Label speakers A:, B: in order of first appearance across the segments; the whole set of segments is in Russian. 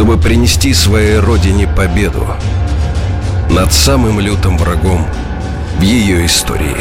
A: чтобы принести своей родине победу над самым лютым врагом в ее истории.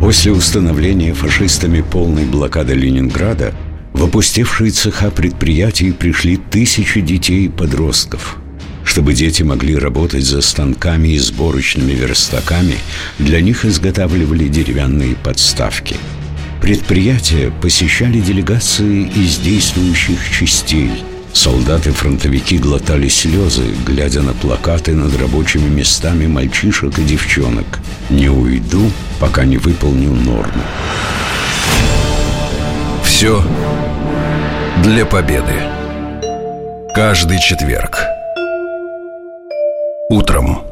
B: После установления фашистами полной блокады Ленинграда в опустевшие цеха предприятий пришли тысячи детей и подростков. Чтобы дети могли работать за станками и сборочными верстаками, для них изготавливали деревянные подставки – Предприятия посещали делегации из действующих частей. Солдаты-фронтовики глотали слезы, глядя на плакаты над рабочими местами мальчишек и девчонок. «Не уйду, пока не выполню норму».
A: Все для победы. Каждый четверг. Утром.